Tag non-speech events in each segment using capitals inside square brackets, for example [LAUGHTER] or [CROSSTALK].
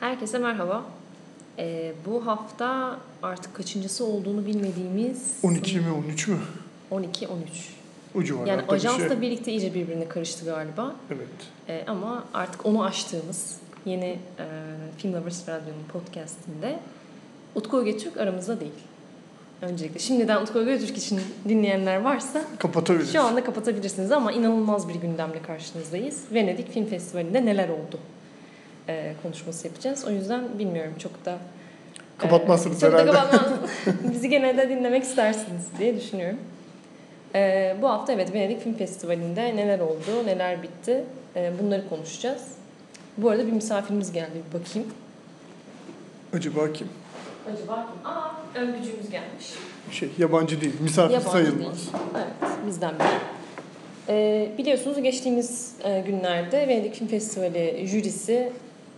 Herkese merhaba. Ee, bu hafta artık kaçıncısı olduğunu bilmediğimiz 12 mi 13 mü? 12-13. O civarlarda Yani bir ajansla şey. birlikte iyice birbirine karıştı galiba. Evet. Ee, ama artık onu aştığımız yeni e, Film Lovers Radyo'nun podcastinde Utku Ögetürk aramızda değil. Öncelikle şimdiden Utku Ögetürk için dinleyenler varsa Kapatabiliriz. şu anda kapatabilirsiniz ama inanılmaz bir gündemle karşınızdayız. Venedik Film Festivali'nde neler oldu e, konuşması yapacağız. O yüzden bilmiyorum çok da e, Kapatmazsınız çok herhalde. da kapatmaz. [LAUGHS] Bizi genelde dinlemek istersiniz diye düşünüyorum. E, bu hafta evet Venedik Film Festivali'nde neler oldu, neler bitti e, bunları konuşacağız. Bu arada bir misafirimiz geldi bir bakayım. Acaba kim? Acaba kim? Aa ön gücümüz gelmiş. Şey yabancı değil. Misafir Yabancı sayılmaz. değil. Evet, bizden biri. Ee, biliyorsunuz geçtiğimiz e, günlerde Venedik Film Festivali jürisi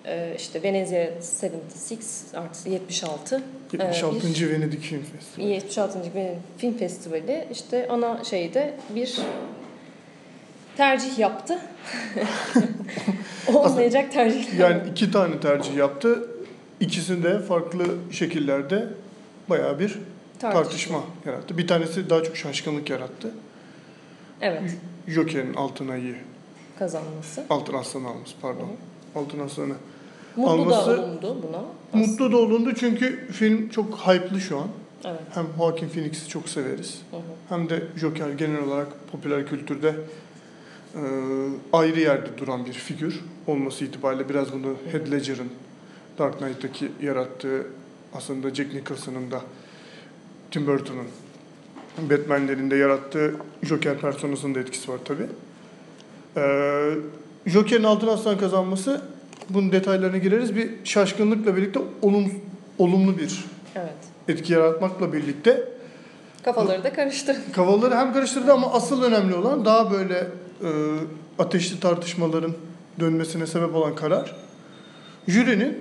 e, işte Venezia 76 artı 76 76. Ee, bir- Venedik Film Festivali. 76. Venedik Film Festivali işte ana şeyde bir tercih yaptı. [LAUGHS] Olmayacak tercih. Yani iki tane tercih yaptı. İkisi de farklı şekillerde bayağı bir tartışma yarattı. Bir tanesi daha çok şaşkınlık yarattı. Evet, Joker'in altın ayı, kazanması. altın aslanı alması pardon. Altın aslanı. Mutlu Alması- da olundu buna. Mutlu da olundu çünkü film çok hype'lı şu an. Evet. Hem Joaquin Phoenix'i çok severiz. Hı hı. Hem de Joker genel olarak popüler kültürde e, ayrı yerde duran bir figür olması itibariyle biraz bunu Heath Ledger'ın Dark Knight'taki yarattığı aslında Jack Nicholson'ın da Tim Burton'un Batman'lerinde yarattığı Joker personasının da etkisi var tabi. Joker'in Altın Aslan kazanması bunun detaylarına gireriz. Bir şaşkınlıkla birlikte olum, olumlu bir Evet. etki yaratmakla birlikte Kafaları da karıştı. [LAUGHS] Kafaları hem karıştırdı ama asıl önemli olan daha böyle e, ateşli tartışmaların dönmesine sebep olan karar. Jürinin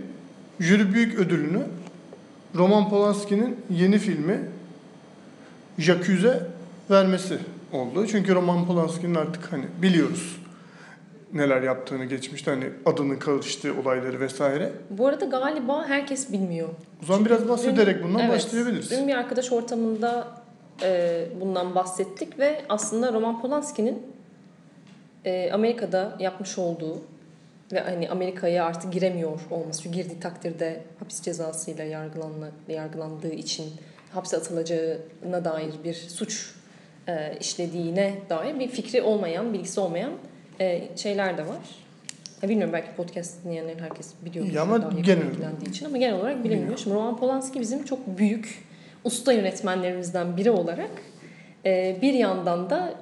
jüri büyük ödülünü Roman Polanski'nin yeni filmi Jacuzze vermesi oldu. Çünkü Roman Polanski'nin artık hani biliyoruz neler yaptığını geçmişte hani adının karıştığı olayları vesaire. Bu arada galiba herkes bilmiyor. O zaman biraz bahsederek bundan Evet, başlayabiliriz. Dün bir arkadaş ortamında e, bundan bahsettik ve aslında Roman Polanski'nin e, Amerika'da yapmış olduğu ve hani Amerika'ya artık giremiyor olması, çünkü girdiği takdirde hapis cezasıyla yargılanma, yargılandığı için hapse atılacağına dair bir suç e, işlediğine dair bir fikri olmayan, bilgisi olmayan e, şeyler de var. Ya bilmiyorum belki podcast dinleyenlerin herkes biliyor. Ya ama genel- ilgilendiği için ama genel olarak bilinmiyor. Şimdi Roman Polanski bizim çok büyük usta yönetmenlerimizden biri olarak e, bir yandan da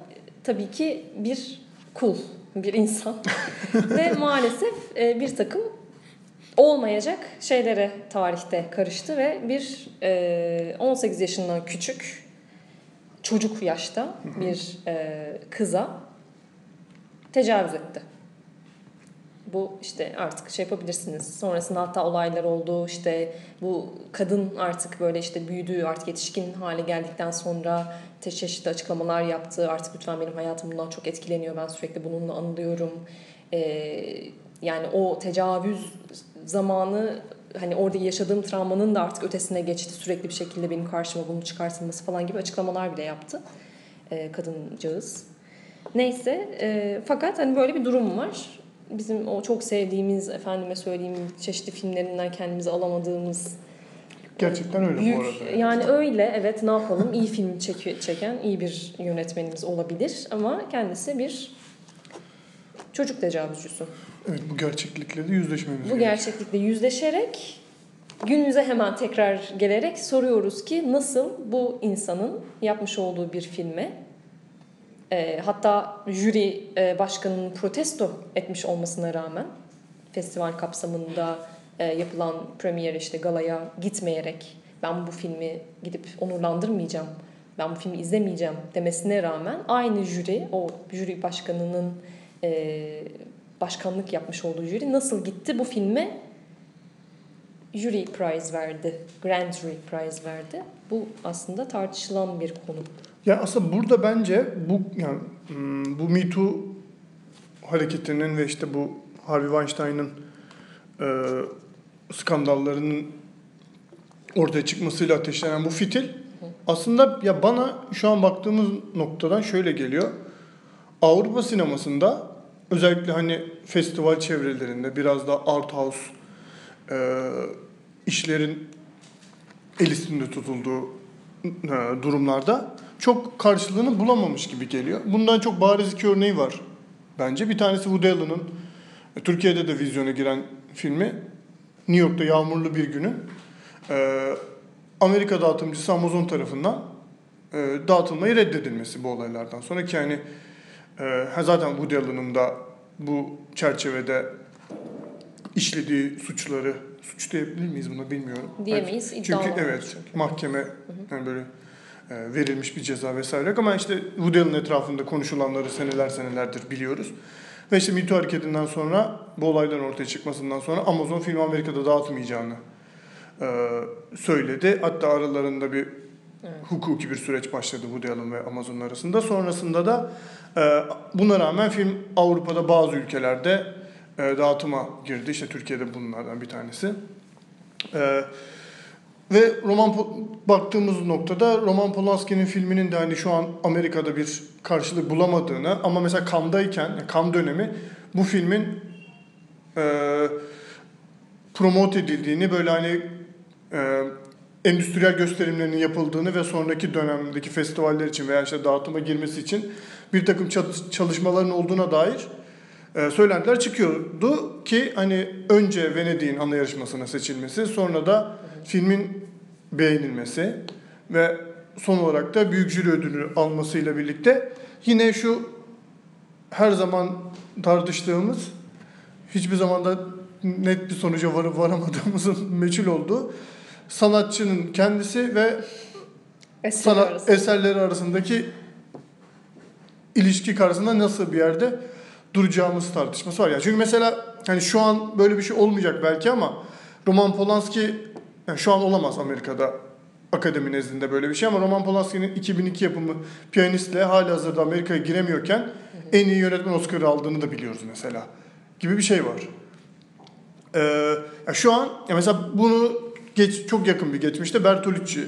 tabii ki bir kul, bir insan [LAUGHS] ve maalesef e, bir takım olmayacak şeylere tarihte karıştı ve bir e, 18 yaşından küçük çocuk yaşta bir e, kıza tecavüz etti. Bu işte artık şey yapabilirsiniz. Sonrasında hatta olaylar oldu. İşte bu kadın artık böyle işte büyüdü, artık yetişkin hale geldikten sonra çeşitli açıklamalar yaptı. Artık lütfen benim hayatım bundan çok etkileniyor. Ben sürekli bununla anılıyorum. Ee, yani o tecavüz zamanı hani orada yaşadığım travmanın da artık ötesine geçti. Sürekli bir şekilde benim karşıma bunun çıkartılması falan gibi açıklamalar bile yaptı. Ee, kadıncağız. Neyse e, fakat hani böyle bir durum var. Bizim o çok sevdiğimiz efendime söyleyeyim çeşitli filmlerinden kendimizi alamadığımız Gerçekten öyle büyük bu arada. yani öyle evet ne yapalım iyi film çeki- çeken iyi bir yönetmenimiz olabilir ama kendisi bir çocuk tecavüzcüsü. Evet bu gerçeklikle de yüzleşmemiz Bu gerekiyor. gerçeklikle yüzleşerek günümüze hemen tekrar gelerek soruyoruz ki nasıl bu insanın yapmış olduğu bir filme e, hatta jüri e, başkanının protesto etmiş olmasına rağmen festival kapsamında e, yapılan premier işte galaya gitmeyerek ben bu filmi gidip onurlandırmayacağım, ben bu filmi izlemeyeceğim demesine rağmen aynı jüri, o jüri başkanının e, başkanlık yapmış olduğu jüri nasıl gitti bu filme Jury Prize verdi. Grand Jury Prize verdi. Bu aslında tartışılan bir konu. Ya aslında burada bence bu yani hmm, bu Me Too hareketinin ve işte bu Harvey Weinstein'ın e, skandallarının ortaya çıkmasıyla ateşlenen bu fitil aslında ya bana şu an baktığımız noktadan şöyle geliyor. Avrupa sinemasında özellikle hani festival çevrelerinde biraz da art house e, işlerin el üstünde tutulduğu e, durumlarda çok karşılığını bulamamış gibi geliyor. Bundan çok bariz iki örneği var bence. Bir tanesi Woody Allen'ın e, Türkiye'de de vizyona giren filmi New York'ta yağmurlu bir günün e, Amerika dağıtımcısı Amazon tarafından e, dağıtılmayı reddedilmesi bu olaylardan sonra ki yani e, zaten Woody Allen'ın da bu çerçevede işlediği suçları suç diyebilir miyiz buna bilmiyorum. Diyemeyiz. Yani çünkü evet çünkü. mahkeme yani böyle verilmiş bir ceza vesaire ama işte Woody Allen etrafında konuşulanları seneler senelerdir biliyoruz. Ve işte MeToo hareketinden sonra bu olayların ortaya çıkmasından sonra Amazon film Amerika'da dağıtmayacağını e, söyledi. Hatta aralarında bir evet. hukuki bir süreç başladı Woody Allen ve Amazon arasında. Sonrasında da e, buna rağmen film Avrupa'da bazı ülkelerde e, dağıtıma girdi. İşte Türkiye'de bunlardan bir tanesi. E, ve Roman baktığımız noktada Roman Polanski'nin filminin de hani şu an Amerika'da bir karşılık bulamadığını ama mesela Cannes'dayken, Cannes dönemi bu filmin e, promote edildiğini böyle hani e, endüstriyel gösterimlerinin yapıldığını ve sonraki dönemdeki festivaller için veya işte dağıtıma girmesi için bir takım çalışmaların olduğuna dair e, söylentiler çıkıyordu ki hani önce Venedik'in ana yarışmasına seçilmesi sonra da filmin beğenilmesi ve son olarak da büyük jüri ödülü almasıyla birlikte yine şu her zaman tartıştığımız hiçbir zaman da net bir sonuca varıp varamadığımızın [LAUGHS] meçhul olduğu sanatçının kendisi ve Eser sanat arasında. eserleri arasındaki ilişki karşısında nasıl bir yerde duracağımız tartışması var ya. Çünkü mesela hani şu an böyle bir şey olmayacak belki ama Roman Polanski yani şu an olamaz Amerika'da akademi nezdinde böyle bir şey ama Roman Polanski'nin 2002 yapımı Piyanist'le hali hazırda Amerika'ya giremiyorken en iyi yönetmen Oscar'ı aldığını da biliyoruz mesela. Gibi bir şey var. Ee, ya şu an ya mesela bunu geç, çok yakın bir geçmişte Bertolucci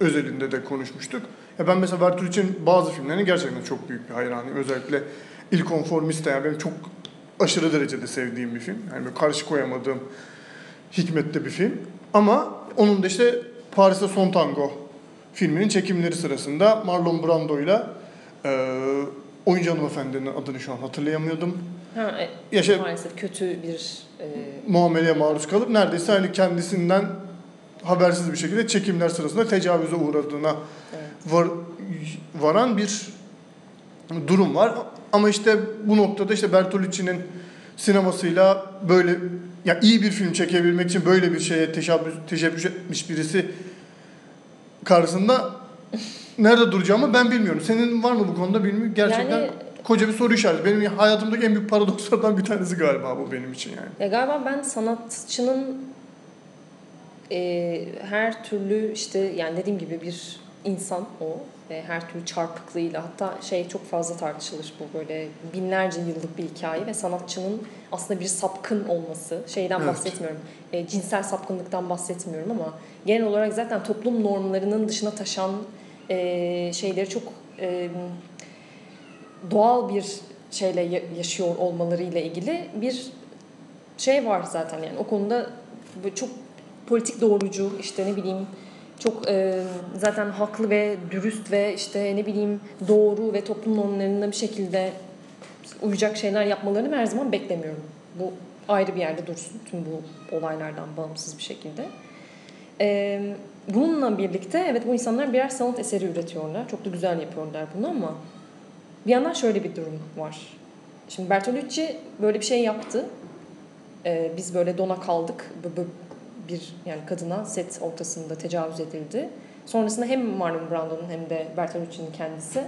özelinde de konuşmuştuk. Ya ben mesela Bertolucci'nin bazı filmlerini gerçekten çok büyük bir hayranıyım. Özellikle Il Conformista yani benim çok aşırı derecede sevdiğim bir film. Yani karşı koyamadığım hikmette bir film. Ama onun da işte Paris'te Son Tango filminin çekimleri sırasında Marlon Brando ile e, oyuncu hanımefendinin adını şu an hatırlayamıyordum. Ha, e, Yaşa, maalesef kötü bir e... muameleye maruz kalıp neredeyse hani kendisinden habersiz bir şekilde çekimler sırasında tecavüze uğradığına evet. var, varan bir durum var. Ama işte bu noktada işte Bertolucci'nin sinemasıyla böyle ya iyi bir film çekebilmek için böyle bir şeye teşebbüs, teşebbüs etmiş birisi karşısında nerede duracağımı ben bilmiyorum. Senin var mı bu konuda bilmiyorum. Gerçekten yani, koca bir soru işareti. Benim hayatımdaki en büyük paradokslardan bir tanesi galiba bu benim için yani. Ya galiba ben sanatçının e, her türlü işte yani dediğim gibi bir insan o ve her türlü çarpıklığıyla hatta şey çok fazla tartışılır bu böyle binlerce yıllık bir hikaye ve sanatçının aslında bir sapkın olması şeyden evet. bahsetmiyorum e, cinsel sapkınlıktan bahsetmiyorum ama genel olarak zaten toplum normlarının dışına taşan e, şeyleri çok e, doğal bir şeyle yaşıyor olmalarıyla ilgili bir şey var zaten yani o konuda çok politik doğrucu işte ne bileyim çok e, zaten haklı ve dürüst ve işte ne bileyim doğru ve toplum normlarına bir şekilde uyacak şeyler yapmalarını her zaman beklemiyorum. Bu ayrı bir yerde dursun tüm bu olaylardan bağımsız bir şekilde. E, bununla birlikte evet bu insanlar birer sanat eseri üretiyorlar. Çok da güzel yapıyorlar bunu ama bir yandan şöyle bir durum var. Şimdi Bertolucci böyle bir şey yaptı. Ee, biz böyle dona kaldık bir yani kadına set ortasında tecavüz edildi. Sonrasında hem Marlon Brando'nun hem de Bertolucci'nin kendisi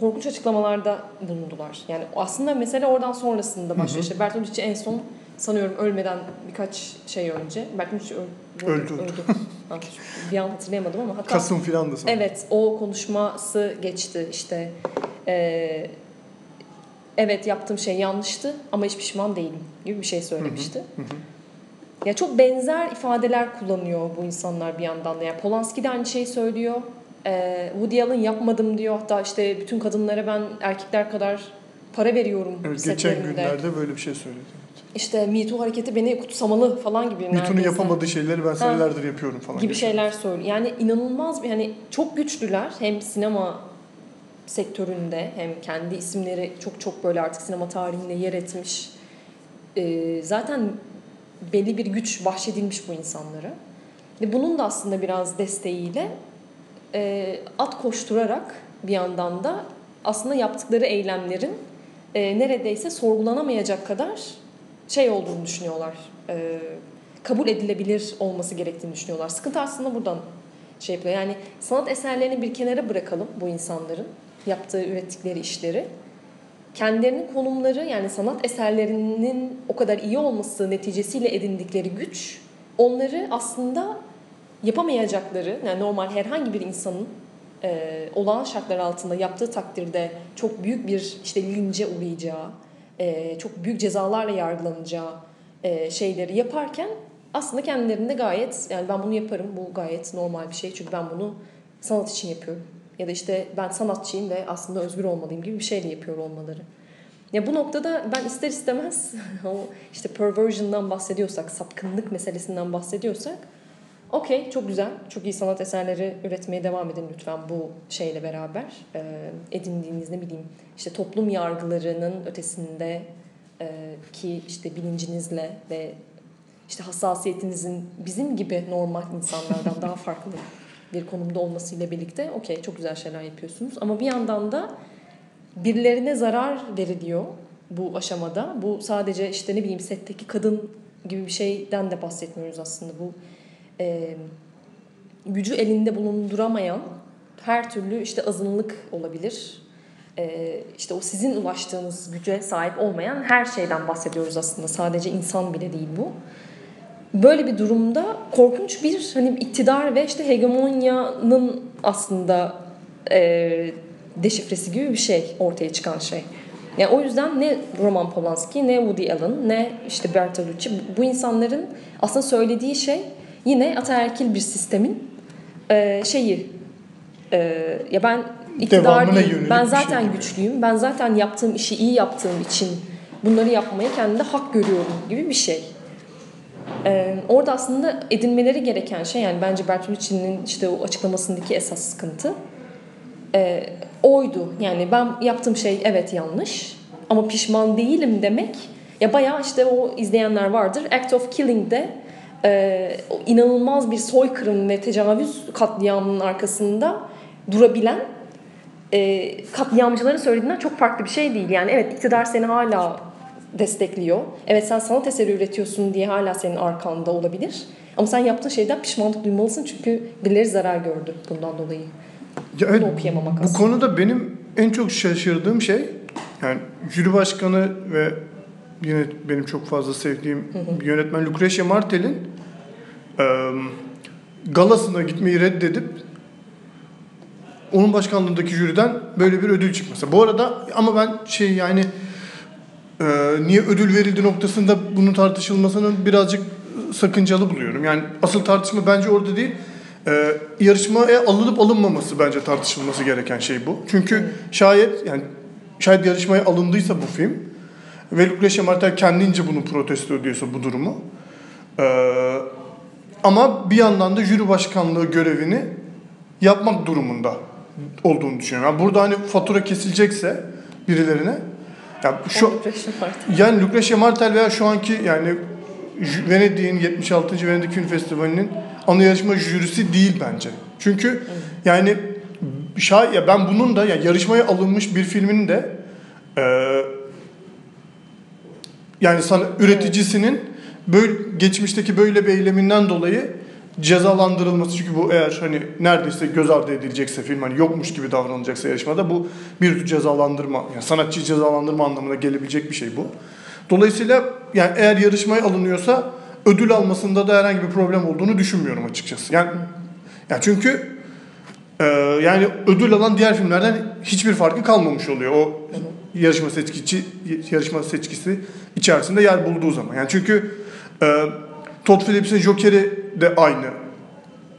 korkunç açıklamalarda bulundular. Yani aslında mesele oradan sonrasında başlıyor. İşte Bertolucci en son sanıyorum ölmeden birkaç şey önce. Bertolucci öldü. Öldü. öldü. [LAUGHS] bir an hatırlayamadım ama. Hatta, Kasım filan da sanırım. Evet o konuşması geçti işte. E, evet yaptığım şey yanlıştı ama hiç pişman değilim gibi bir şey söylemişti. Hı hı. Hı Ya çok benzer ifadeler kullanıyor bu insanlar bir yandan da. Yani Polanski de aynı şeyi söylüyor. Ee, Woody Allen yapmadım diyor. Hatta işte bütün kadınlara ben erkekler kadar para veriyorum Evet, geçen günlerde böyle bir şey söyledi. İşte Me Too hareketi beni kutsamalı falan gibi Newton'un neredeyse. yapamadığı şeyleri ben senelerdir yapıyorum falan. gibi şeyler söylüyor. Yani inanılmaz bir hani çok güçlüler hem sinema sektöründe hem kendi isimleri çok çok böyle artık sinema tarihinde yer etmiş. Ee, zaten belli bir güç bahşedilmiş bu insanlara. Ve bunun da aslında biraz desteğiyle e, at koşturarak bir yandan da aslında yaptıkları eylemlerin e, neredeyse sorgulanamayacak kadar şey olduğunu düşünüyorlar. E, kabul edilebilir olması gerektiğini düşünüyorlar. Sıkıntı aslında buradan şey yapıyor. Yani sanat eserlerini bir kenara bırakalım bu insanların yaptığı, ürettikleri işleri. Kendilerinin konumları yani sanat eserlerinin o kadar iyi olması neticesiyle edindikleri güç onları aslında yapamayacakları yani normal herhangi bir insanın e, olağan şartlar altında yaptığı takdirde çok büyük bir işte lince uğrayacağı, e, çok büyük cezalarla yargılanacağı e, şeyleri yaparken aslında kendilerinde gayet yani ben bunu yaparım bu gayet normal bir şey çünkü ben bunu sanat için yapıyorum. Ya da işte ben sanatçıyım ve aslında özgür olmalıyım gibi bir şeyle yapıyor olmaları. Ya bu noktada ben ister istemez [LAUGHS] o işte perversion'dan bahsediyorsak, sapkınlık meselesinden bahsediyorsak okey çok güzel. Çok iyi sanat eserleri üretmeye devam edin lütfen bu şeyle beraber. Ee, edindiğiniz ne bileyim işte toplum yargılarının ötesinde e, ki işte bilincinizle ve işte hassasiyetinizin bizim gibi normal insanlardan daha farklı bir konumda olmasıyla birlikte okey çok güzel şeyler yapıyorsunuz. Ama bir yandan da birilerine zarar veriliyor bu aşamada. Bu sadece işte ne bileyim setteki kadın gibi bir şeyden de bahsetmiyoruz aslında. Bu e, gücü elinde bulunduramayan her türlü işte azınlık olabilir. E, işte o sizin ulaştığınız güce sahip olmayan her şeyden bahsediyoruz aslında. Sadece insan bile değil bu. Böyle bir durumda korkunç bir hani iktidar ve işte hegemonyanın aslında e, deşifresi gibi bir şey ortaya çıkan şey. Yani o yüzden ne Roman Polanski ne Woody Allen ne işte Bertolucci bu insanların aslında söylediği şey yine ataerkil bir sistemin e, şeyi e, ya ben iktidar değilim. Ben şey zaten gibi. güçlüyüm. Ben zaten yaptığım işi iyi yaptığım için bunları yapmaya kendimde hak görüyorum gibi bir şey. Ee, orada aslında edinmeleri gereken şey yani bence Bertolucci'nin işte o açıklamasındaki esas sıkıntı e, oydu. Yani ben yaptığım şey evet yanlış ama pişman değilim demek ya bayağı işte o izleyenler vardır. Act of Killing'de e, inanılmaz bir soykırım ve tecavüz katliamının arkasında durabilen e, katliamcıların söylediğinden çok farklı bir şey değil. Yani evet iktidar seni hala destekliyor. Evet sen sanat eseri üretiyorsun diye hala senin arkanda olabilir. Ama sen yaptığın şeyden pişmanlık duymalısın çünkü birileri zarar gördü bundan dolayı. Ya evet, Bunu okuyamamak bu aslında. konuda benim en çok şaşırdığım şey yani jüri başkanı ve yine benim çok fazla sevdiğim bir yönetmen Lucretia Martel'in e, galasına gitmeyi reddedip onun başkanlığındaki jüriden böyle bir ödül çıkması. Bu arada ama ben şey yani niye ödül verildi noktasında bunun tartışılmasının birazcık sakıncalı buluyorum. Yani asıl tartışma bence orada değil. E, yarışmaya alınıp alınmaması bence tartışılması gereken şey bu. Çünkü şayet yani şayet yarışmaya alındıysa bu film ve Lucrecia Martel kendince bunu protesto ediyorsa bu durumu e, ama bir yandan da jüri başkanlığı görevini yapmak durumunda olduğunu düşünüyorum. Yani burada hani fatura kesilecekse birilerine ya şu yani Lucrecia Martel veya şu anki yani Venedik'in 76. Venedik Film Festivali'nin ana yarışma jürisi değil bence. Çünkü yani şay ya ben bunun da ya yarışmaya alınmış bir filmin de e, yani sana üreticisinin böyle geçmişteki böyle bir eyleminden dolayı cezalandırılması çünkü bu eğer hani neredeyse göz ardı edilecekse film hani yokmuş gibi davranılacaksa yarışmada bu bir tür cezalandırma yani sanatçıyı cezalandırma anlamına gelebilecek bir şey bu. Dolayısıyla yani eğer yarışmaya alınıyorsa ödül almasında da herhangi bir problem olduğunu düşünmüyorum açıkçası. Yani yani çünkü e, yani ödül alan diğer filmlerden hiçbir farkı kalmamış oluyor. O yarışma seçkici yarışma seçkisi içerisinde yer bulduğu zaman. Yani çünkü e, Todd Phillips'in Joker'i de aynı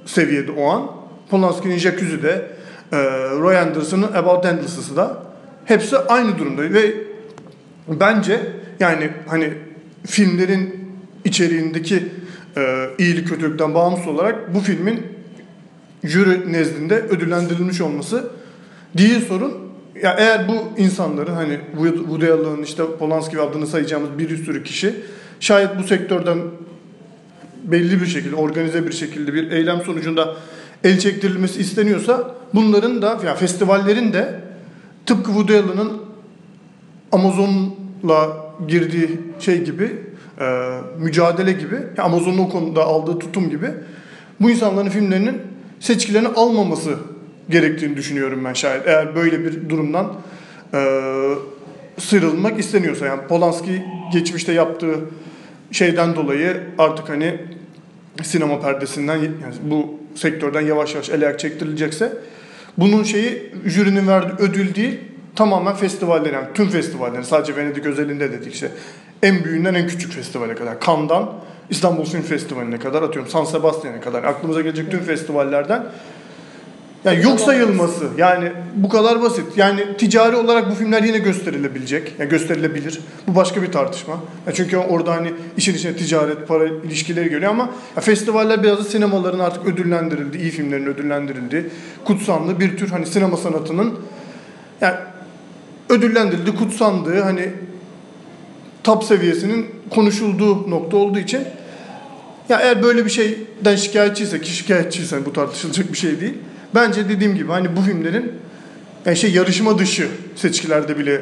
seviyede o an. Polanski'nin Jacuzzi de, e, Roy Anderson'ın About Endless'ı da hepsi aynı durumda ve bence yani hani filmlerin içeriğindeki e, iyilik kötülükten bağımsız olarak bu filmin jüri nezdinde ödüllendirilmiş olması değil sorun. Ya eğer bu insanların hani Woody Allen'ın işte Polanski ve adını sayacağımız bir sürü kişi şayet bu sektörden belli bir şekilde organize bir şekilde bir eylem sonucunda el çektirilmesi isteniyorsa bunların da yani festivallerin de tıpkı Woody Allen'ın Amazon'la girdiği şey gibi e, mücadele gibi Amazon'un o konuda aldığı tutum gibi bu insanların filmlerinin seçkilerini almaması gerektiğini düşünüyorum ben şayet. Eğer böyle bir durumdan e, sıyrılmak isteniyorsa yani Polanski geçmişte yaptığı şeyden dolayı artık hani sinema perdesinden yani bu sektörden yavaş yavaş el ayak çektirilecekse bunun şeyi jürinin verdiği ödül değil tamamen festivaller yani tüm festivaller sadece Venedik özelinde dedik işte en büyüğünden en küçük festivale kadar Cannes'dan İstanbul Film Festivali'ne kadar atıyorum San Sebastian'e kadar aklımıza gelecek tüm festivallerden yani yok sayılması yani bu kadar basit. Yani ticari olarak bu filmler yine gösterilebilecek. Yani gösterilebilir. Bu başka bir tartışma. Ya çünkü orada hani işin içine ticaret, para ilişkileri geliyor ama ya festivaller biraz da sinemaların artık ödüllendirildi, iyi filmlerin ödüllendirildi. Kutsanlı bir tür hani sinema sanatının yani ödüllendirildi, kutsandığı hani top seviyesinin konuşulduğu nokta olduğu için ya eğer böyle bir şeyden şikayetçiyse ki şikayetçiysen bu tartışılacak bir şey değil. Bence dediğim gibi hani bu filmlerin yani şey yarışma dışı seçkilerde bile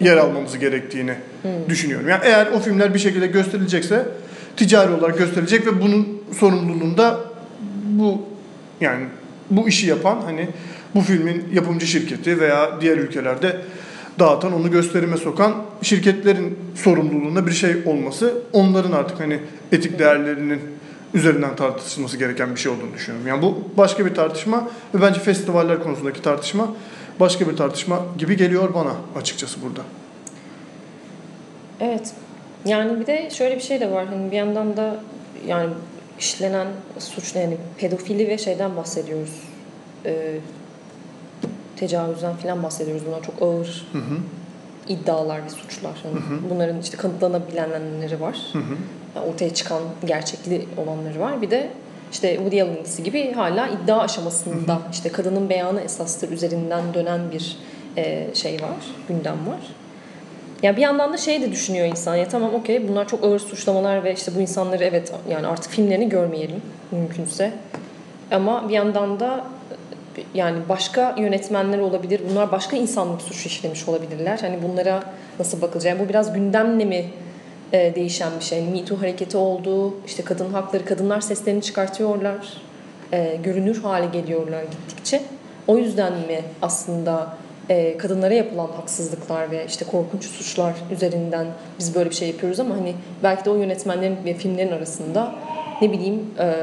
yer almamız gerektiğini hmm. düşünüyorum. Yani eğer o filmler bir şekilde gösterilecekse ticari olarak gösterilecek ve bunun sorumluluğunda bu yani bu işi yapan hani bu filmin yapımcı şirketi veya diğer ülkelerde dağıtan, onu gösterime sokan şirketlerin sorumluluğunda bir şey olması onların artık hani etik değerlerinin üzerinden tartışılması gereken bir şey olduğunu düşünüyorum. Yani bu başka bir tartışma ve bence festivaller konusundaki tartışma başka bir tartışma gibi geliyor bana açıkçası burada. Evet. Yani bir de şöyle bir şey de var. Hani bir yandan da yani işlenen suç yani pedofili ve şeyden bahsediyoruz. Ee, tecavüzden falan bahsediyoruz. Bunlar çok ağır hı hı. iddialar ve suçlar. Yani hı hı. Bunların işte kanıtlanabilenleri var. Hı hı. Ortaya çıkan gerçekli olanları var. Bir de işte Woody Allen'sı gibi hala iddia aşamasında hı hı. işte kadının beyanı esastır üzerinden dönen bir e, şey var, gündem var. Yani bir yandan da şey de düşünüyor insan ya tamam okey bunlar çok ağır suçlamalar ve işte bu insanları evet yani artık filmlerini görmeyelim mümkünse. Ama bir yandan da yani başka yönetmenler olabilir. Bunlar başka insanlık suçu işlemiş olabilirler. Hani bunlara nasıl bakılacak? Yani bu biraz gündemle mi e, değişen bir şey? Me Too hareketi oldu. İşte kadın hakları, kadınlar seslerini çıkartıyorlar. E, görünür hale geliyorlar gittikçe. O yüzden mi aslında e, kadınlara yapılan haksızlıklar ve işte korkunç suçlar üzerinden biz böyle bir şey yapıyoruz ama hani belki de o yönetmenlerin ve filmlerin arasında ne bileyim e,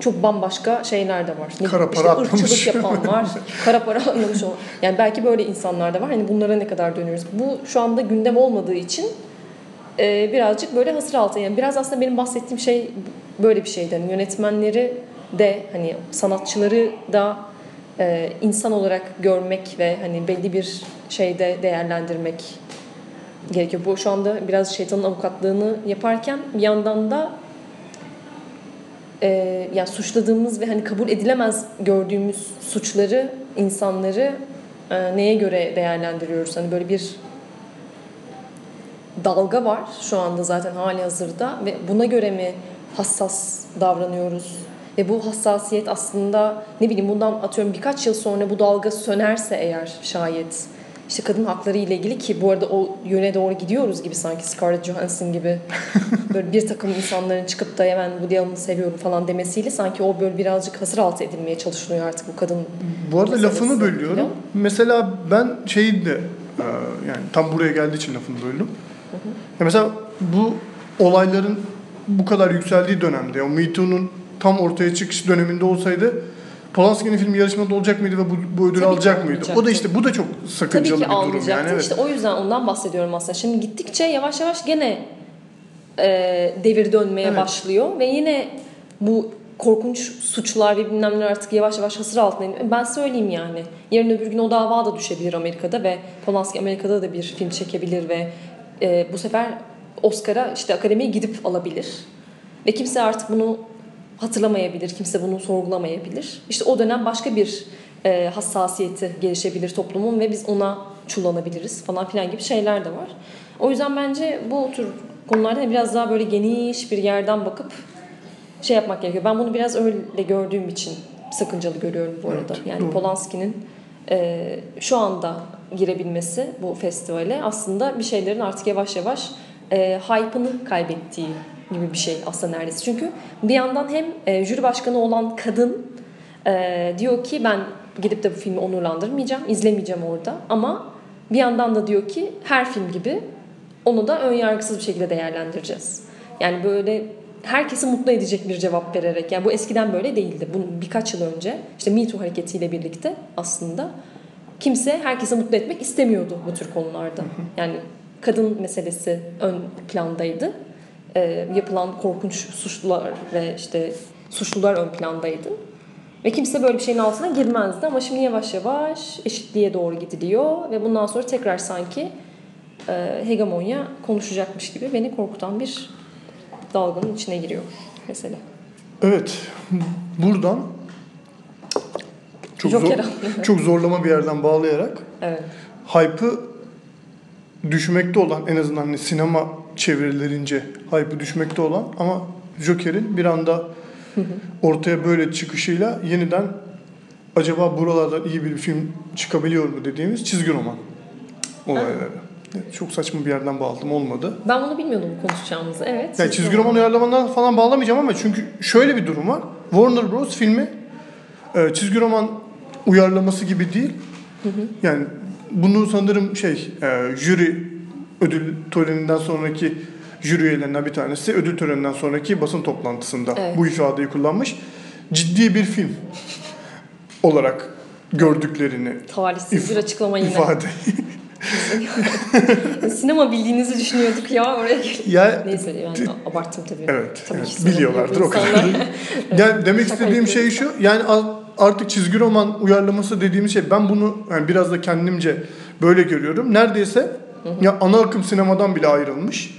çok bambaşka şeyler de var. Ne kara para işte ırkçılık yapan var. [LAUGHS] kara para anlamış olan. Yani belki böyle insanlar da var. Hani bunlara ne kadar dönüyoruz? Bu şu anda gündem olmadığı için e, birazcık böyle hasır altı. Yani biraz aslında benim bahsettiğim şey böyle bir şeydi. Yani yönetmenleri de hani sanatçıları da e, insan olarak görmek ve hani belli bir şeyde değerlendirmek gerekiyor. Bu şu anda biraz şeytanın avukatlığını yaparken bir yandan da e, yani suçladığımız ve hani kabul edilemez gördüğümüz suçları, insanları e, neye göre değerlendiriyoruz? Hani böyle bir dalga var şu anda zaten hali hazırda ve buna göre mi hassas davranıyoruz? Ve bu hassasiyet aslında ne bileyim bundan atıyorum birkaç yıl sonra bu dalga sönerse eğer şayet işte kadın hakları ile ilgili ki bu arada o yöne doğru gidiyoruz gibi sanki Scarlett Johansson gibi [LAUGHS] böyle bir takım insanların çıkıp da hemen bu Allen'ı seviyorum falan demesiyle sanki o böyle birazcık hasır altı edilmeye çalışılıyor artık bu kadın. Bu arada lafını bölüyorum. Falan. Mesela ben şeyi de e, yani tam buraya geldiği için lafını böldüm. Ya mesela bu olayların bu kadar yükseldiği dönemde, o Me Too'nun tam ortaya çıkış döneminde olsaydı Polanski'nin filmi yarışmada olacak mıydı ve bu, bu ödülü alacak mıydı? O da işte bu da çok sakıncalı Tabii ki bir durum yani. Evet. İşte o yüzden ondan bahsediyorum aslında. Şimdi gittikçe yavaş yavaş gene e, devir dönmeye Evet. başlıyor ve yine bu korkunç suçlar ve bilmem artık yavaş yavaş hasır altına iniyor. Ben söyleyeyim yani. Yarın öbür gün o dava da düşebilir Amerika'da ve Polanski Amerika'da da bir film çekebilir ve e, bu sefer Oscar'a işte akademiye gidip alabilir. Ve kimse artık bunu hatırlamayabilir, kimse bunu sorgulamayabilir. İşte o dönem başka bir e, hassasiyeti gelişebilir toplumun ve biz ona çullanabiliriz falan filan gibi şeyler de var. O yüzden bence bu tür konularda biraz daha böyle geniş bir yerden bakıp şey yapmak gerekiyor. Ben bunu biraz öyle gördüğüm için sakıncalı görüyorum bu arada. Evet, yani. Polanski'nin e, şu anda girebilmesi bu festivale aslında bir şeylerin artık yavaş yavaş e, hype'ını kaybettiği gibi bir şey aslında neredeyse. Çünkü bir yandan hem e, jüri başkanı olan kadın e, diyor ki ben gidip de bu filmi onurlandırmayacağım, izlemeyeceğim orada. Ama bir yandan da diyor ki her film gibi onu da ön yargısız bir şekilde değerlendireceğiz. Yani böyle herkesi mutlu edecek bir cevap vererek. Yani bu eskiden böyle değildi. Bunun birkaç yıl önce işte Me Too hareketiyle birlikte aslında kimse herkesi mutlu etmek istemiyordu bu tür konularda. Yani kadın meselesi ön plandaydı. Ee, yapılan korkunç suçlular ve işte suçlular ön plandaydı. Ve kimse böyle bir şeyin altına girmezdi ama şimdi yavaş yavaş eşitliğe doğru gidiliyor ve bundan sonra tekrar sanki e, hegemonya konuşacakmış gibi beni korkutan bir dalganın içine giriyor mesela. Evet. Buradan çok zor, Joker [LAUGHS] çok zorlama bir yerden bağlayarak Evet. hype'ı düşmekte olan en azından hani sinema çevirilerince hype'ı düşmekte olan ama Joker'in bir anda ortaya böyle çıkışıyla yeniden acaba buralardan iyi bir film çıkabiliyor mu dediğimiz çizgi roman olayları. Evet, Çok saçma bir yerden bağladım olmadı. Ben bunu bilmiyordum konuşacağımızı. Evet. Yani çizgi roman uyarlamalarından falan bağlamayacağım ama çünkü şöyle bir durum var. Warner Bros. filmi e, çizgi roman uyarlaması gibi değil. Yani bunu sanırım şey e, jüri ödül töreninden sonraki jüri üyelerinden bir tanesi ödül töreninden sonraki basın toplantısında Evet. bu ifadeyi kullanmış. Ciddi bir film olarak gördüklerini Talihsiz bir açıklama yine. ifade. [LAUGHS] Sinema bildiğinizi düşünüyorduk ya oraya gel. ya Neyse yani abarttım tabii. Evet, Tabii evet. biliyorlardır o kadar. [LAUGHS] insanlar. yani demek istediğim şey şu. Yani artık çizgi roman uyarlaması dediğimiz şey ben bunu yani biraz da kendimce böyle görüyorum. Neredeyse ya ana akım sinemadan bile ayrılmış.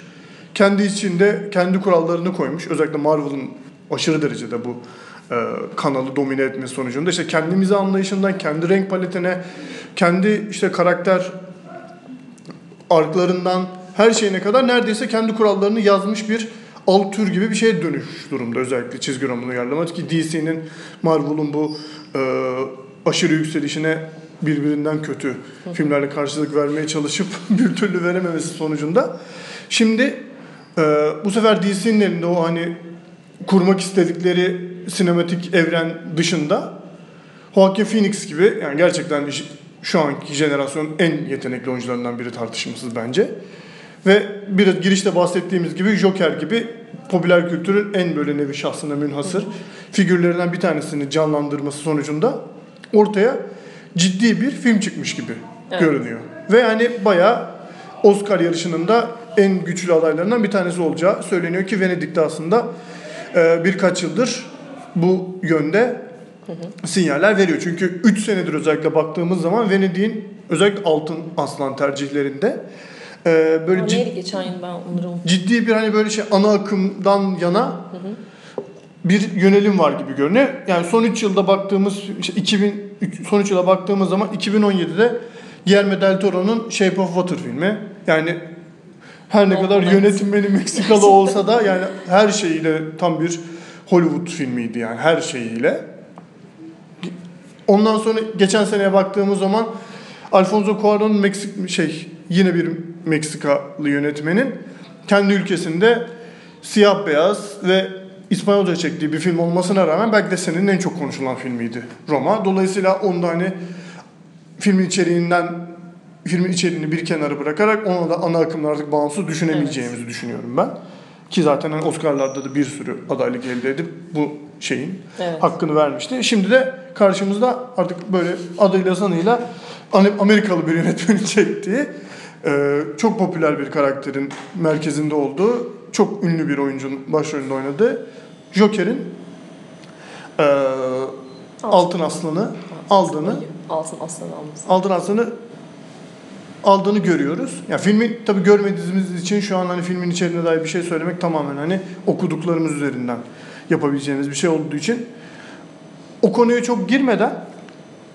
Kendi içinde kendi kurallarını koymuş. Özellikle Marvel'ın aşırı derecede bu e, kanalı domine etmesi sonucunda işte kendimizi anlayışından kendi renk paletine, kendi işte karakter arklarından her şeyine kadar neredeyse kendi kurallarını yazmış bir alt tür gibi bir şeye dönüş durumda özellikle çizgi roman uyarlaması ki DC'nin Marvel'ın bu e, aşırı yükselişine birbirinden kötü filmlerle karşılık vermeye çalışıp [LAUGHS] bir türlü verememesi sonucunda şimdi e, bu sefer DC'nin elinde o hani kurmak istedikleri sinematik evren dışında Joaquin Phoenix gibi yani gerçekten şu anki jenerasyonun en yetenekli oyuncularından biri tartışmasız bence. Ve bir girişte bahsettiğimiz gibi Joker gibi popüler kültürün en böyle nevi şahsına münhasır figürlerinden bir tanesini canlandırması sonucunda ortaya ciddi bir film çıkmış gibi Evet. görünüyor. Ve yani bayağı Oscar yarışının da en güçlü adaylarından bir tanesi olacağı söyleniyor ki Venedik'te aslında e, birkaç yıldır bu yönde sinyaller veriyor. Çünkü 3 senedir özellikle baktığımız zaman Venedik'in özellikle altın aslan tercihlerinde e, böyle cid- neydi geçen yıl ben onları unuttum. ciddi bir hani böyle şey ana akımdan yana bir yönelim var gibi görünüyor. Yani son 3 yılda baktığımız işte 2000 üç- son 3 yıla baktığımız zaman 2017'de Guillermo del Toro'nun Shape of Water filmi. Yani her ne No kadar yönetmeni Meksikalı olsa da yani her şeyiyle tam bir Hollywood filmiydi yani her şeyiyle. Ondan sonra geçen seneye baktığımız zaman Alfonso Cuarón'un Meksik şey yine bir Meksikalı yönetmenin kendi ülkesinde siyah beyaz ve İspanyolca çektiği bir film olmasına rağmen belki de senenin en çok konuşulan filmiydi Roma. Dolayısıyla onda hani filmin içeriğinden filmin içeriğini bir kenara bırakarak ona da ana akımla artık bağımsız düşünemeyeceğimizi düşünüyorum ben. Ki zaten hani Oscar'larda da bir sürü adaylık elde edip bu şeyin Evet. hakkını vermişti. Şimdi de karşımızda artık böyle adıyla sanıyla Amerikalı bir yönetmenin [LAUGHS] çektiği e, çok popüler bir karakterin merkezinde olduğu çok ünlü bir oyuncunun başrolünde oynadığı Joker'in eee, Altın Aslan'ı aldığını Altın aslanı. Altın Aslan'ı aldığını görüyoruz. Ya filmi tabii görmediğimiz için şu an hani filmin içeriğine dair bir şey söylemek tamamen hani okuduklarımız üzerinden yapabileceğimiz bir şey olduğu için o konuya çok girmeden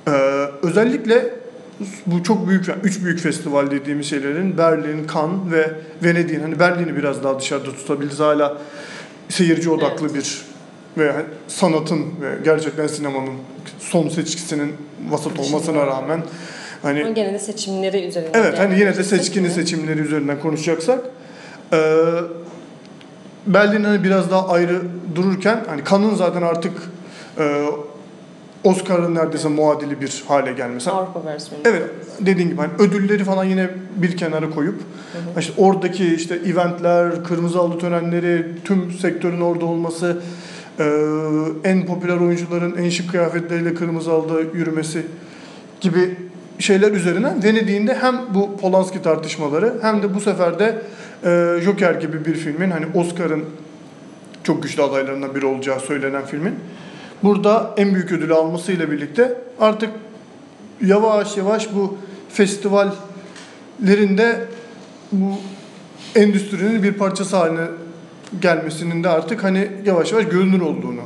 eee, özellikle bu çok büyük, yani üç büyük festival dediğimiz şeylerin Berlin, Cannes ve Venedik'in hani Berlin'i biraz daha dışarıda tutabiliriz hala seyirci odaklı Evet. bir ve sanatın ve gerçekten sinemanın son seçkisinin vasat olmasına rağmen hani Ama gene de seçimleri üzerinden. Evet hani yine de seçkinin seçimleri üzerinden konuşacaksak eee Berlin hani biraz daha ayrı dururken hani Cannes'ın zaten artık eee Oscar'ın neredeyse muadili bir hale gelmesi. Avrupa versiyonu. Evet dediğin gibi hani ödülleri falan yine bir kenara koyup işte oradaki işte eventler, kırmızı halı törenleri, tüm sektörün orada olması, eee, en popüler oyuncuların en şık kıyafetleriyle kırmızı halıda yürümesi gibi şeyler üzerinden Venedik'in de hem bu Polanski tartışmaları hem de bu sefer de eee, Joker gibi bir filmin hani Oscar'ın çok güçlü adaylarından biri olacağı söylenen filmin burada en büyük ödülü almasıyla birlikte artık yavaş yavaş bu festivallerinde bu endüstrinin bir parçası haline gelmesinin de artık hani yavaş yavaş görünür olduğunu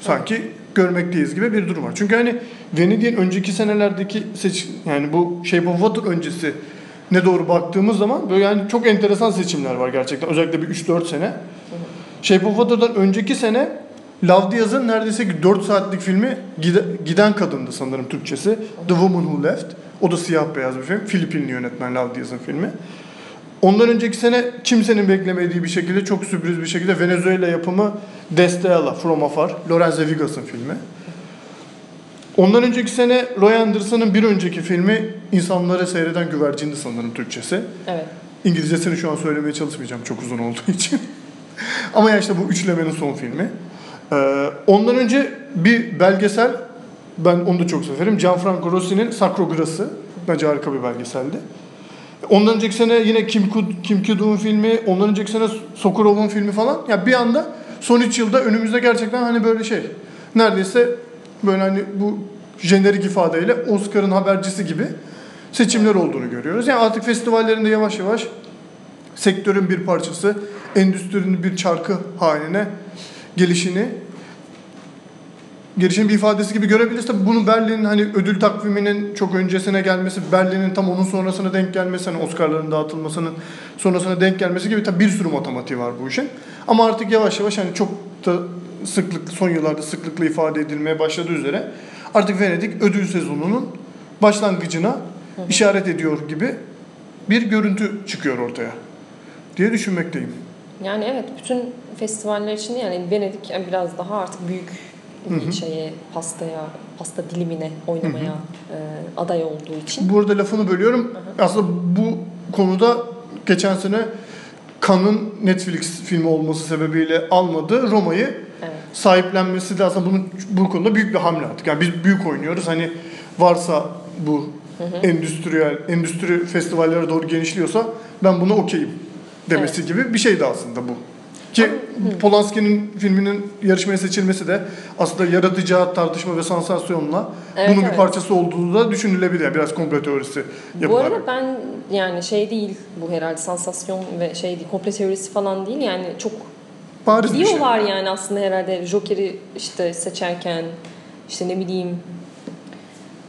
sanki görmekteyiz gibi bir durum var. Çünkü hani Venedik'in önceki senelerdeki seç yani bu Shape of Water öncesi ne doğru baktığımız zaman böyle yani çok enteresan seçimler var gerçekten. Özellikle bir 3-4 sene. Shape of Water'dan önceki sene Love Diaz'ın neredeyse ki 4 saatlik filmi Gide- Giden Kadındı sanırım Türkçesi. The Woman Who Left. O da siyah beyaz bir film. Filipinli yönetmen Love Diaz'ın filmi. Ondan önceki sene kimsenin beklemediği bir şekilde çok sürpriz bir şekilde Venezuela yapımı Destella From Afar. Lorenzo Vigas'ın filmi. Ondan önceki sene Roy Anderson'ın bir önceki filmi İnsanları Seyreden Güvercindi sanırım Türkçesi. Evet. İngilizcesini şu an söylemeye çalışmayacağım çok uzun olduğu için. [LAUGHS] Ama ya işte bu üçlemenin son filmi. Ee, ondan önce bir belgesel, ben onu da çok severim. Gianfranco Rossi'nin Sacro Gras'ı. Bence harika bir belgeseldi. Ondan önceki sene yine Kim, Kim Ki-duk'un filmi, ondan önceki sene Sokurov'un filmi falan. Ya bir anda son 3 yılda önümüzde gerçekten hani böyle şey. Neredeyse böyle hani bu jenerik ifadeyle Oscar'ın habercisi gibi seçimler olduğunu görüyoruz. Yani artık festivallerinde yavaş yavaş sektörün bir parçası, endüstrinin bir çarkı haline gelişini gelişin bir ifadesi gibi görebiliriz. Tabii bunu Berlin'in hani ödül takviminin çok öncesine gelmesi, Berlin'in tam onun sonrasına denk gelmesi, hani Oscar'ların dağıtılmasının sonrasına denk gelmesi gibi tabii bir sürü matematiği var bu işin. Ama artık yavaş yavaş hani çok da sıklıklı son yıllarda sıklıkla ifade edilmeye başladığı üzere artık Venedik ödül sezonunun başlangıcına işaret ediyor gibi bir görüntü çıkıyor ortaya diye düşünmekteyim. Yani evet bütün festivaller için yani Venedik yani biraz daha artık büyük bir şeye pastaya pasta dilimine oynamaya e, aday olduğu için. Bu arada lafını bölüyorum. Aslında bu konuda geçen sene Cannes'ın Netflix filmi olması sebebiyle almadığı Roma'yı Evet. sahiplenmesi de aslında bunun bu konuda büyük bir hamle attık. Yani biz büyük oynuyoruz. Hani varsa bu endüstriyel endüstri festivallere doğru genişliyorsa ben buna okeyim demesi gibi bir şeydi aslında bu. Ki Polanski'nin filminin yarışmaya seçilmesi de aslında yaratacağı tartışma ve sansasyonla Evet, bunun bir evet. parçası olduğu da düşünülebilir. Yani biraz komplo teorisi Bu yapılarak. arada ben yani şey değil bu herhalde sansasyon ve şey değil komple teorisi falan değil yani çok Bariz bir şey. biliyorlar yani aslında herhalde Joker'i işte seçerken işte ne bileyim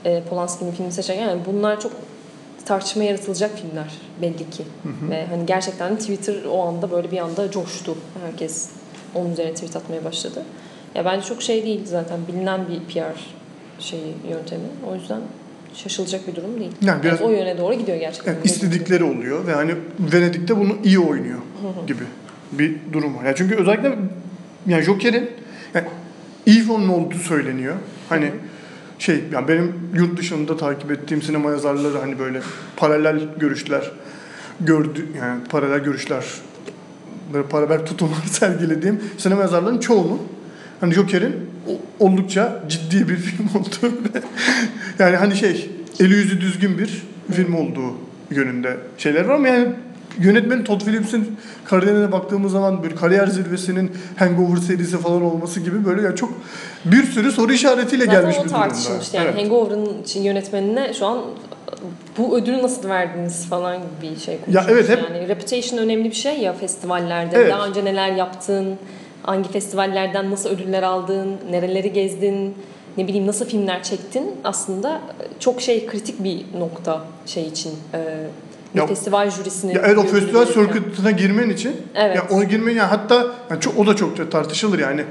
e, Polanski'nin filmi seçerken yani bunlar çok tartışma yaratılacak filmler belli ki. Ve hani gerçekten Twitter o anda böyle bir anda coştu. Herkes onun üzerine tweet atmaya başladı. Ya bence çok şey değil zaten bilinen bir PR şeyi yöntemi. O yüzden şaşılacak bir durum değil. Yani biraz- o yöne doğru gidiyor gerçekten. Yani istedikleri oluyor ve hani Venedik'te bunu iyi oynuyor gibi bir durum var. Yani çünkü özellikle yani Joker'in yani iyi olduğu söyleniyor. Hani şey yani benim yurt dışında takip ettiğim sinema yazarları hani böyle paralel görüşler gördü yani paralel görüşler böyle paralel tutumlar [LAUGHS] sergilediğim sinema yazarlarının çoğunun hani Joker'in oldukça ciddi bir [LAUGHS] film olduğu ve yani hani şey eli yüzü düzgün bir film olduğu yönünde şeyler var ama yani yönetmenin Todd Phillips'in kariyerine baktığımız zaman bir kariyer zirvesinin Hangover serisi falan olması gibi böyle ya çok bir sürü soru işaretiyle Zaten gelmiş bir durumda. tartışılmıştı yani Evet. Hangover'ın için yönetmenine şu an bu ödülü nasıl verdiniz falan gibi bir şey Ya konuşuyoruz. evet, hep- Yani reputation önemli bir şey ya festivallerde. Evet. Daha önce neler yaptın, hangi festivallerden nasıl ödüller aldın, nereleri gezdin, ne bileyim nasıl filmler çektin. Aslında çok şey kritik bir nokta şey için. e, Ya- festival jürisinin. Ya evet o festival circuit'ına girmen için Evet. ya ona girmen yani hatta yani çok, o da çok tartışılır yani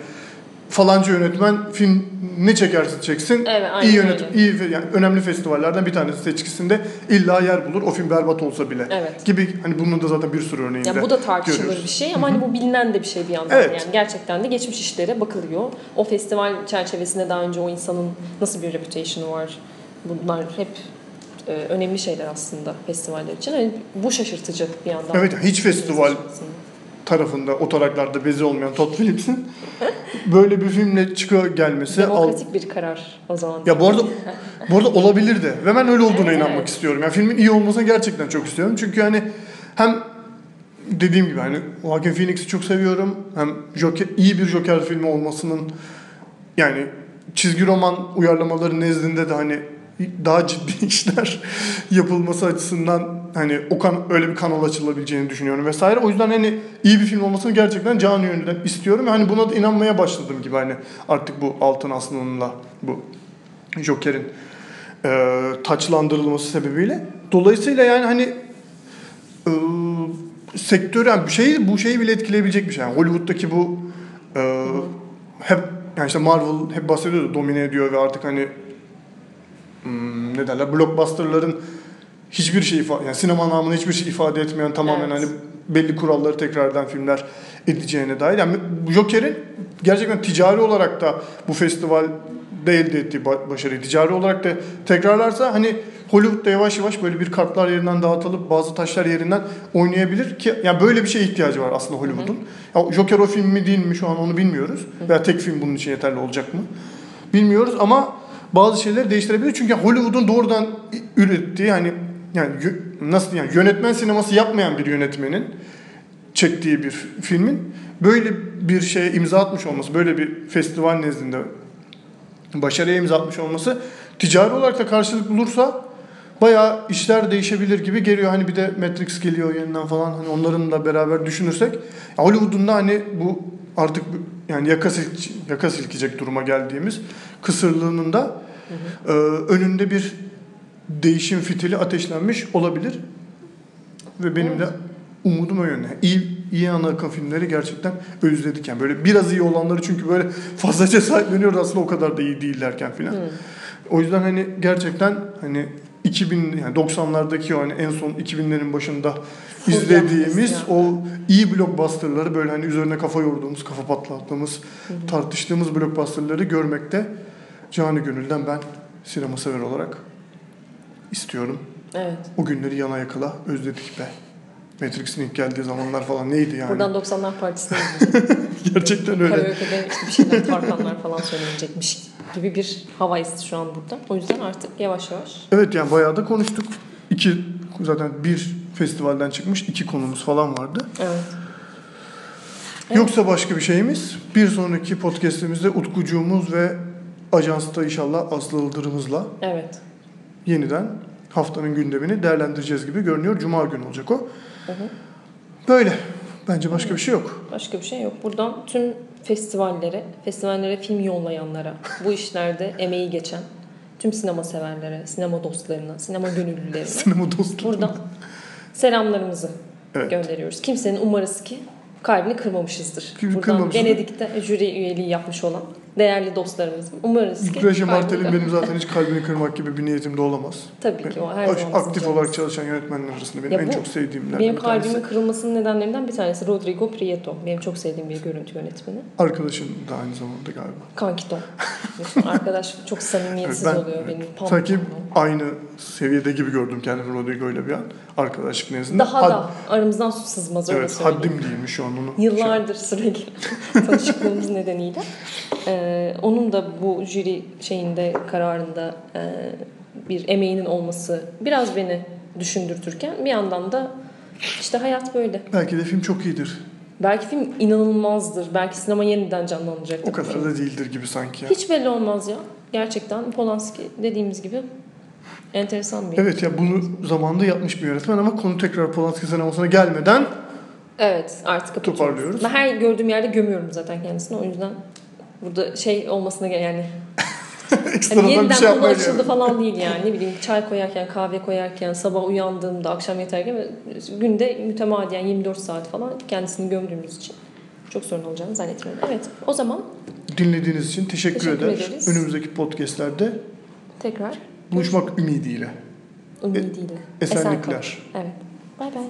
falanca yönetmen film ne çekerse çeksin Evet, iyi yönetim öyle. iyi yani önemli festivallerden bir tanesi seçkisinde illa yer bulur o film berbat olsa bile Evet. gibi hani bunun da zaten bir sürü örneğinde Yani bu da tartışılır görüyoruz. bir şey ama hani bu bilinen de bir şey bir yandan. Evet. Yani gerçekten de geçmiş işlere bakılıyor. O festival çerçevesinde daha önce o insanın nasıl bir reputation'ı var. Bunlar hep e, önemli şeyler aslında festivaller için. Yani bu şaşırtıcı bir yandan. Evet hiç festival tarafında o taraklarda bezi olmayan Todd Phillips'in böyle bir filmle çıkıyor gelmesi al, Demokratik bir karar o zaman. Ya bu arada [LAUGHS] bu arada olabilir de ve ben öyle olduğuna Evet, inanmak istiyorum. Yani filmin iyi olmasını gerçekten çok istiyorum. Çünkü hani hem dediğim gibi hani Joaquin Phoenix'i çok seviyorum. Hem Joker iyi bir Joker filmi olmasının yani çizgi roman uyarlamaları nezdinde de hani daha ciddi [LAUGHS] işler yapılması açısından hani o kan öyle bir kanal açılabileceğini düşünüyorum vesaire. O yüzden hani iyi bir film olmasını gerçekten canı gönülden istiyorum. Hani buna da inanmaya başladım gibi hani artık bu Altın Aslan'ınla bu Joker'in e, taçlandırılması sebebiyle. Dolayısıyla yani hani e, sektörü yani bir şeyi bu şeyi bile etkileyebilecek bir şey. Yani Hollywood'daki bu e, hep yani işte Marvel hep bahsediyor da domine ediyor ve artık hani hmm, ne derler blockbusterların hiçbir şey ifade yani sinema namına hiçbir şey ifade etmeyen tamamen Evet. hani belli kuralları tekrar eden filmler edeceğine dair. Yani Joker'in gerçekten ticari olarak da bu festivalde elde ettiği ba- başarıyı ticari olarak da tekrarlarsa hani Hollywood'da yavaş yavaş böyle bir kartlar yerinden dağıtılıp bazı taşlar yerinden oynayabilir ki yani böyle bir şeye ihtiyacı var aslında Hollywood'un. Ya Joker o film mi değil mi şu an onu bilmiyoruz. Veya tek film bunun için yeterli olacak mı? Bilmiyoruz ama bazı şeyleri değiştirebilir. Çünkü Hollywood'un doğrudan ürettiği hani yani nasıl yani yönetmen sineması yapmayan bir yönetmenin çektiği bir filmin böyle bir şeye imza atmış olması, böyle bir festival nezdinde başarıya imza atmış olması ticari olarak da karşılık bulursa bayağı işler değişebilir gibi geliyor. Hani bir de Matrix geliyor yeniden falan hani onların da beraber düşünürsek Hollywood'un da hani bu artık yani yaka, silk, yaka silkecek duruma geldiğimiz kısırlığının da e, önünde bir değişim fitili ateşlenmiş olabilir. Ve benim de umudum o yönde. İyi, iyi ana akım filmleri gerçekten özledik. Yani böyle biraz iyi olanları çünkü böyle fazlaca sahipleniyoruz aslında o kadar da iyi değillerken filan. O yüzden hani gerçekten hani 2000 yani 90'lardaki o hani en son 2000'lerin başında izlediğimiz o iyi blockbusterları böyle hani üzerine kafa yorduğumuz, kafa patlattığımız, tartıştığımız blockbusterları görmekte canı gönülden ben sinema sever olarak istiyorum. Evet. O günleri yana yakala özledik be. Matrix'in ilk geldiği zamanlar falan neydi yani? Buradan 90'lar Partisi'ne. [LAUGHS] Gerçekten öyle. Karaoke'de işte bir şeyler Tarkanlar falan söylenecekmiş gibi bir havayız şu an burada. O yüzden artık yavaş yavaş Evet yani bayağı da konuştuk. İki zaten bir festivalden çıkmış iki konumuz falan vardı. evet. Yoksa başka bir şeyimiz bir sonraki podcast'imizde Utkucuğumuz ve ajansta inşallah Aslı Ildırımızla Evet. yeniden haftanın gündemini değerlendireceğiz gibi görünüyor. Cuma günü olacak o. Hı hı. Böyle. Bence başka bir şey yok. Başka bir şey yok. Buradan tüm festivallere, festivallere film yollayanlara, bu işlerde emeği geçen tüm sinema severlere, sinema dostlarına, sinema gönüllülerine [LAUGHS] Sinema dostu. buradan selamlarımızı Evet. gönderiyoruz. Kimsenin umarız ki kalbini kırmamışızdır. Kim- Buradan kırmamışızdır. Venedik'te jüri üyeliği yapmış olan değerli dostlarımızın umarız ki kalbini- Martel'in benim zaten hiç kalbini kırmak gibi bir niyetim de olamaz. Tabii ki o her zaman Aktif olarak çalışan yönetmenler arasında benim Ya en bu çok sevdiğimlerden Benim kalbimin kırılmasının nedenlerinden bir tanesi Rodrigo Prieto. Benim çok sevdiğim bir görüntü yönetmeni. Arkadaşım da aynı zamanda galiba. Kankito. [LAUGHS] Arkadaş çok samimiyetsiz Evet, ben- oluyor benim. Pam Sanki aynı seviyede gibi gördüm kendimi Rodrigo ile bir an. Arkadaşlık nezdinde. Daha Had- da aramızdan su sızmaz öyle Evet söyleyeyim. haddim değilmiş şu an onu. şey- Yıllardır sürekli [LAUGHS] tanışıklığımız nedeniyle. Ee, onun da bu jüri şeyinde kararında e, bir emeğinin olması biraz beni düşündürtürken bir yandan da İşte hayat böyle. Belki de film çok iyidir. Belki film inanılmazdır. Belki sinema yeniden canlanacaktır. O kadar da değildir gibi sanki. ya. Hiç belli olmaz ya. Gerçekten Polanski dediğimiz gibi enteresan bir. Evet ya bunu zamanında yapmış bir yönetmen ama konu tekrar Polanski sinemasına gelmeden Evet artık toparlıyoruz. Ben her gördüğüm yerde gömüyorum zaten kendisini. O yüzden burada şey olmasına yani. [LAUGHS] Ekstradan Hani bir yeniden şey konu açıldı gerek. falan değil yani. Ne bileyim çay koyarken, kahve koyarken, sabah uyandığımda, akşam yatarken günde mütemadiyen 24 saat falan kendisini gömdüğümüz için çok sorun olacağını zannetmiyorum. Evet o zaman Dinlediğiniz için teşekkür, Teşekkür eder. ederiz. Önümüzdeki podcastlerde tekrar buluşmak ümidiyle. ümidiyle. Esenlikler. Evet. Bay bay.